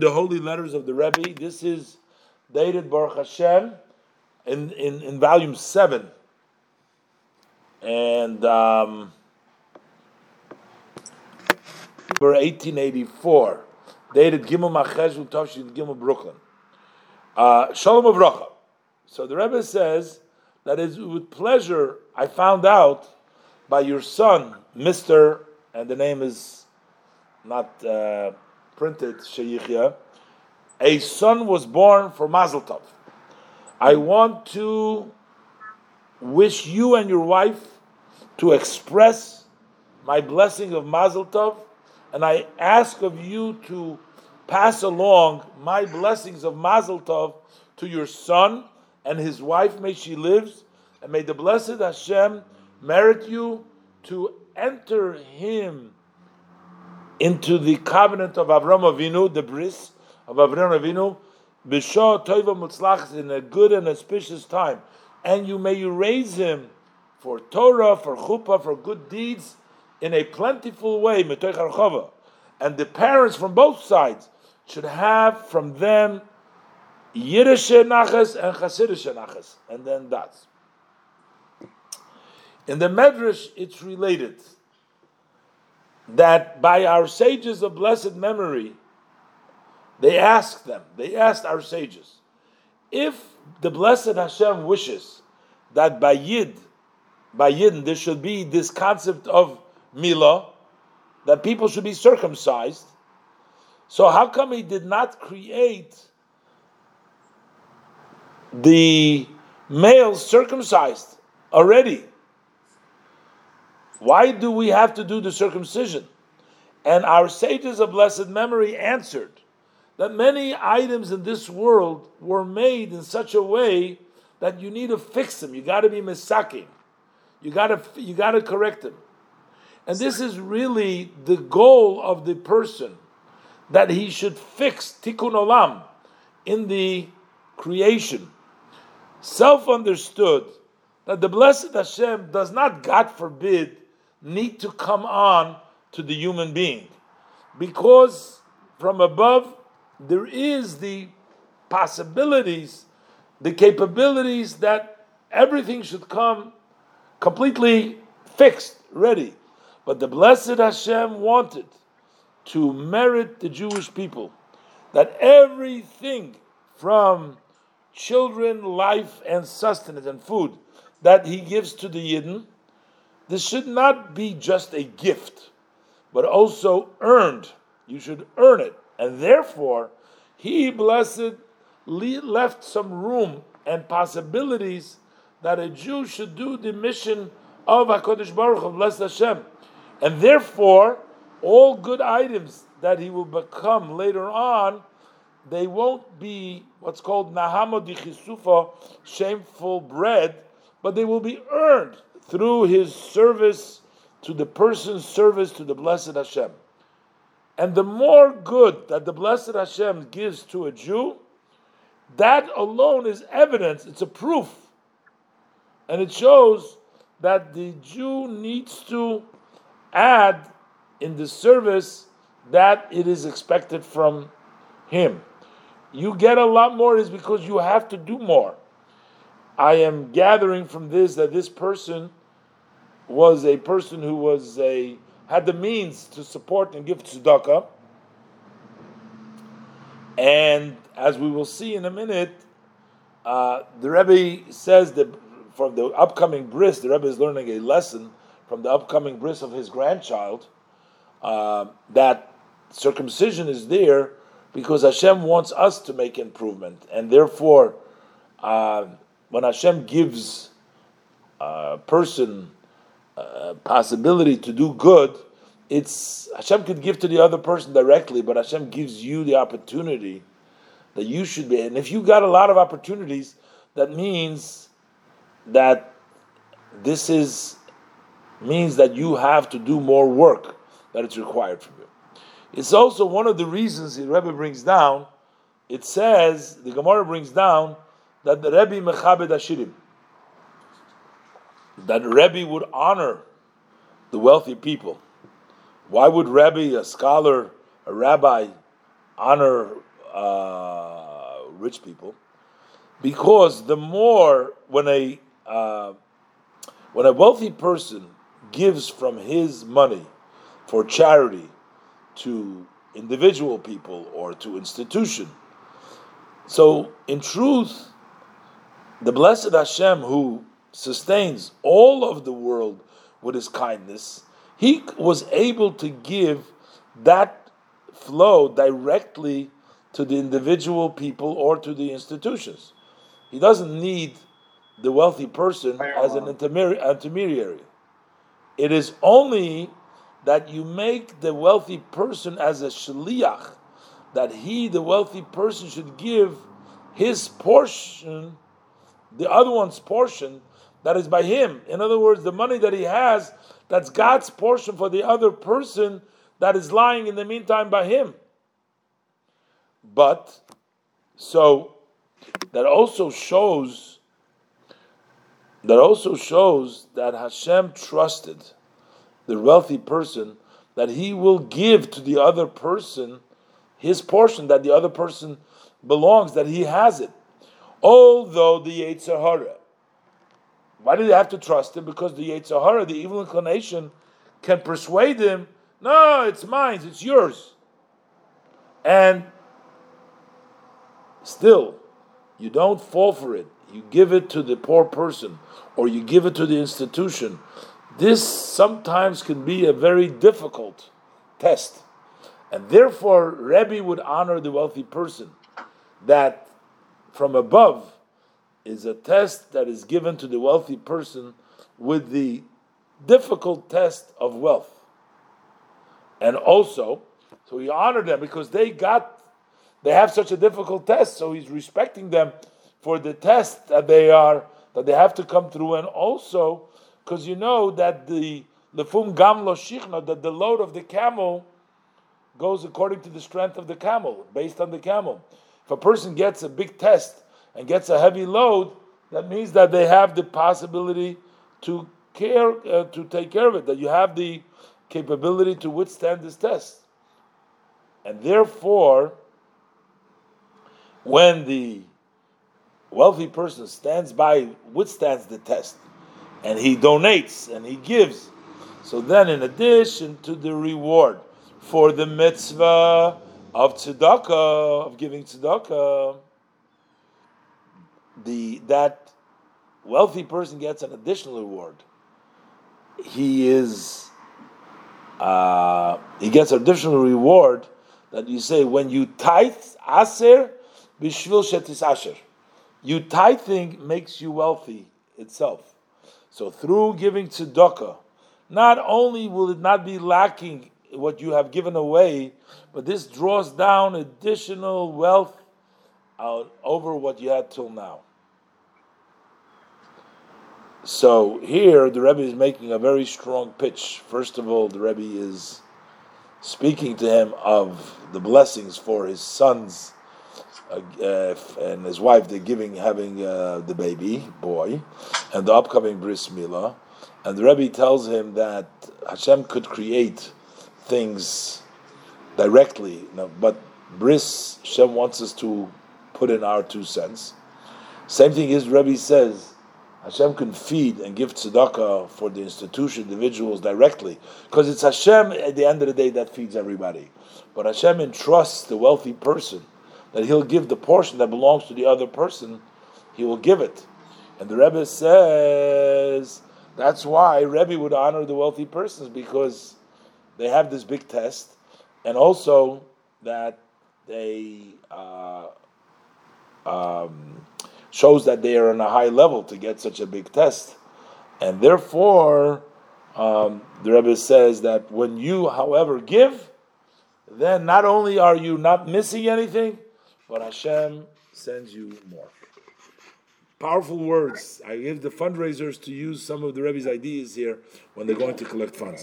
the holy letters of the Rebbe. This is dated Baruch Hashem in, in, in volume 7. And um, number 1884, dated Gimel Machesh Tavshin Gimel Brooklyn. Uh, Shalom Avracha. So the Rebbe says that is with pleasure I found out by your son, Mr. and the name is not. Uh, printed Sheyichya, a son was born for Mazel Tov. I want to wish you and your wife to express my blessing of Mazel Tov, and I ask of you to pass along my blessings of Mazel Tov to your son and his wife. May she lives, and may the blessed Hashem merit you to enter him into the covenant of Avram Avinu, the bris of Avram Avinu, b'shah toiva mutzlach in a good and auspicious time, and you may raise him for Torah, for chuppah, for good deeds in a plentiful way, and the parents from both sides should have from them Yiddish nachas and Hasidish nachas, and then that's. In the Medrash, it's related that by our sages of blessed memory, they asked them, they asked our sages, if the blessed Hashem wishes that by Yid, by Yidden, there should be this concept of Milah, that people should be circumcised, so how come he did not create the males circumcised already? Why do we have to do the circumcision? And our sages of blessed memory answered that many items in this world were made in such a way that you need to fix them. You got to be misaking. You got to you got to correct them. And this is really the goal of the person that he should fix tikkun olam in the creation. Self understood that the blessed Hashem does not, God forbid, need to come on to the human being. Because from above, there is the possibilities, the capabilities that everything should come completely fixed, ready. But the blessed Hashem wanted to merit the Jewish people that everything from children, life, and sustenance and food that he gives to the Yidden this should not be just a gift, but also earned. You should earn it. And therefore, he, blessed, left some room and possibilities that a Jew should do the mission of HaKadosh Baruch Hu, blessed Hashem. And therefore, all good items that he will become later on, they won't be what's called Nahamo Dichisufa, shameful bread, but they will be earned through his service to the person's service to the blessed Hashem. And the more good that the blessed Hashem gives to a Jew, that alone is evidence, it's a proof. And it shows that the Jew needs to add in the service that it is expected from him. You get a lot more is because you have to do more. I am gathering from this that this person was a person who was a had the means to support and give tzedakah. And as we will see in a minute, uh, the Rebbe says that from the upcoming bris, the Rebbe is learning a lesson from the upcoming bris of his grandchild uh, that circumcision is there because Hashem wants us to make improvement, and therefore, uh, when Hashem gives a person uh, possibility to do good, it's Hashem could give to the other person directly, but Hashem gives you the opportunity that you should be. And if you got a lot of opportunities, that means that this is means that you have to do more work that it's required from you. It's also one of the reasons the Rebbe brings down. It says the Gemara brings down that the Rebbe mechabed ashirim that Rebbe would honor the wealthy people. Why would Rebbe, a scholar, a rabbi, honor uh, rich people because the more when a uh, when a wealthy person gives from his money for charity to individual people or to institution. So, in truth, the blessed Hashem who sustains all of the world with his kindness, he was able to give that flow directly to the individual people or to the institutions. He doesn't need the wealthy person as an intermediary. It is only that you make the wealthy person as a shliach, that he, the wealthy person, should give his portion, the other one's portion, that is by him. In other words, the money that he has, that's God's portion for the other person that is lying in the meantime by him. But, so, that also shows that also shows that Hashem trusted the wealthy person that he will give to the other person his portion that the other person belongs, that he has it. Although the Yetzer Hara, why do they have to trust him? Because the Yetzer Hara, the evil inclination, can persuade him, no, it's mine, it's yours. And still, you don't fall for it. You give it to the poor person or you give it to the institution, this sometimes can be a very difficult test. And therefore, Rebbe would honor the wealthy person. That from above is a test that is given to the wealthy person with the difficult test of wealth. And also, so he honored them because they got, they have such a difficult test, so he's respecting them for the test that they are that they have to come through, and also because you know that the lefum gamla shichna, that the load of the camel goes according to the strength of the camel, based on the camel. If a person gets a big test and gets a heavy load, that means that they have the possibility to care uh, to take care of it. That you have the capability to withstand this test, and therefore, when the wealthy person stands by, withstands the test, and he donates and he gives. So then, in addition to the reward for the mitzvah of tzedakah, of giving tzedakah, the that wealthy person gets an additional reward. He is uh, he gets additional reward that you say when you tithe aser bishvil shetisasher. You tithing makes you wealthy itself. So through giving tzedakah, not only will it not be lacking what you have given away, but this draws down additional wealth out over what you had till now. So here the Rebbe is making a very strong pitch. First of all, the Rebbe is speaking to him of the blessings for his sons uh, and his wife, they're giving, having uh, the baby boy, and the upcoming bris milah, and the Rebbe tells him that Hashem could create things directly, you know, but bris Hashem wants us to put in our two cents. Same thing is Rebbe says Hashem can feed and give tzedakah for the institution, individuals directly, because it's Hashem at the end of the day that feeds everybody. But Hashem entrusts the wealthy person that he'll give the portion that belongs to the other person, he will give it. And the Rebbe says that's why Rebbe would honor the wealthy persons because they have this big test, and also that they uh, um, shows that they are on a high level to get such a big test, and therefore um, the Rebbe says that when you, however, give, then not only are you not missing anything, but Hashem sends you more. Powerful words. I give the fundraisers to use some of the Rebbe's ideas here when they're going to collect funds.